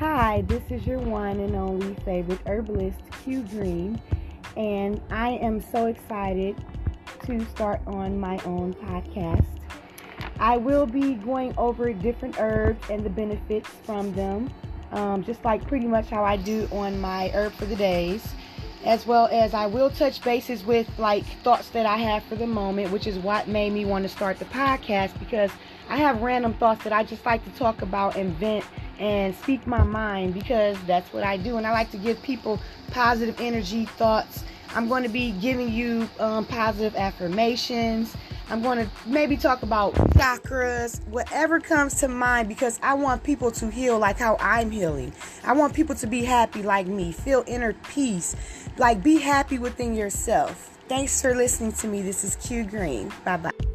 Hi, this is your one and only favorite herbalist, Q Green, and I am so excited to start on my own podcast. I will be going over different herbs and the benefits from them, um, just like pretty much how I do on my herb for the days, as well as I will touch bases with like thoughts that I have for the moment, which is what made me want to start the podcast because I have random thoughts that I just like to talk about and vent and speak my mind because that's what I do. And I like to give people positive energy, thoughts. I'm going to be giving you um, positive affirmations. I'm going to maybe talk about chakras, whatever comes to mind, because I want people to heal like how I'm healing. I want people to be happy like me, feel inner peace, like be happy within yourself. Thanks for listening to me. This is Q Green. Bye bye.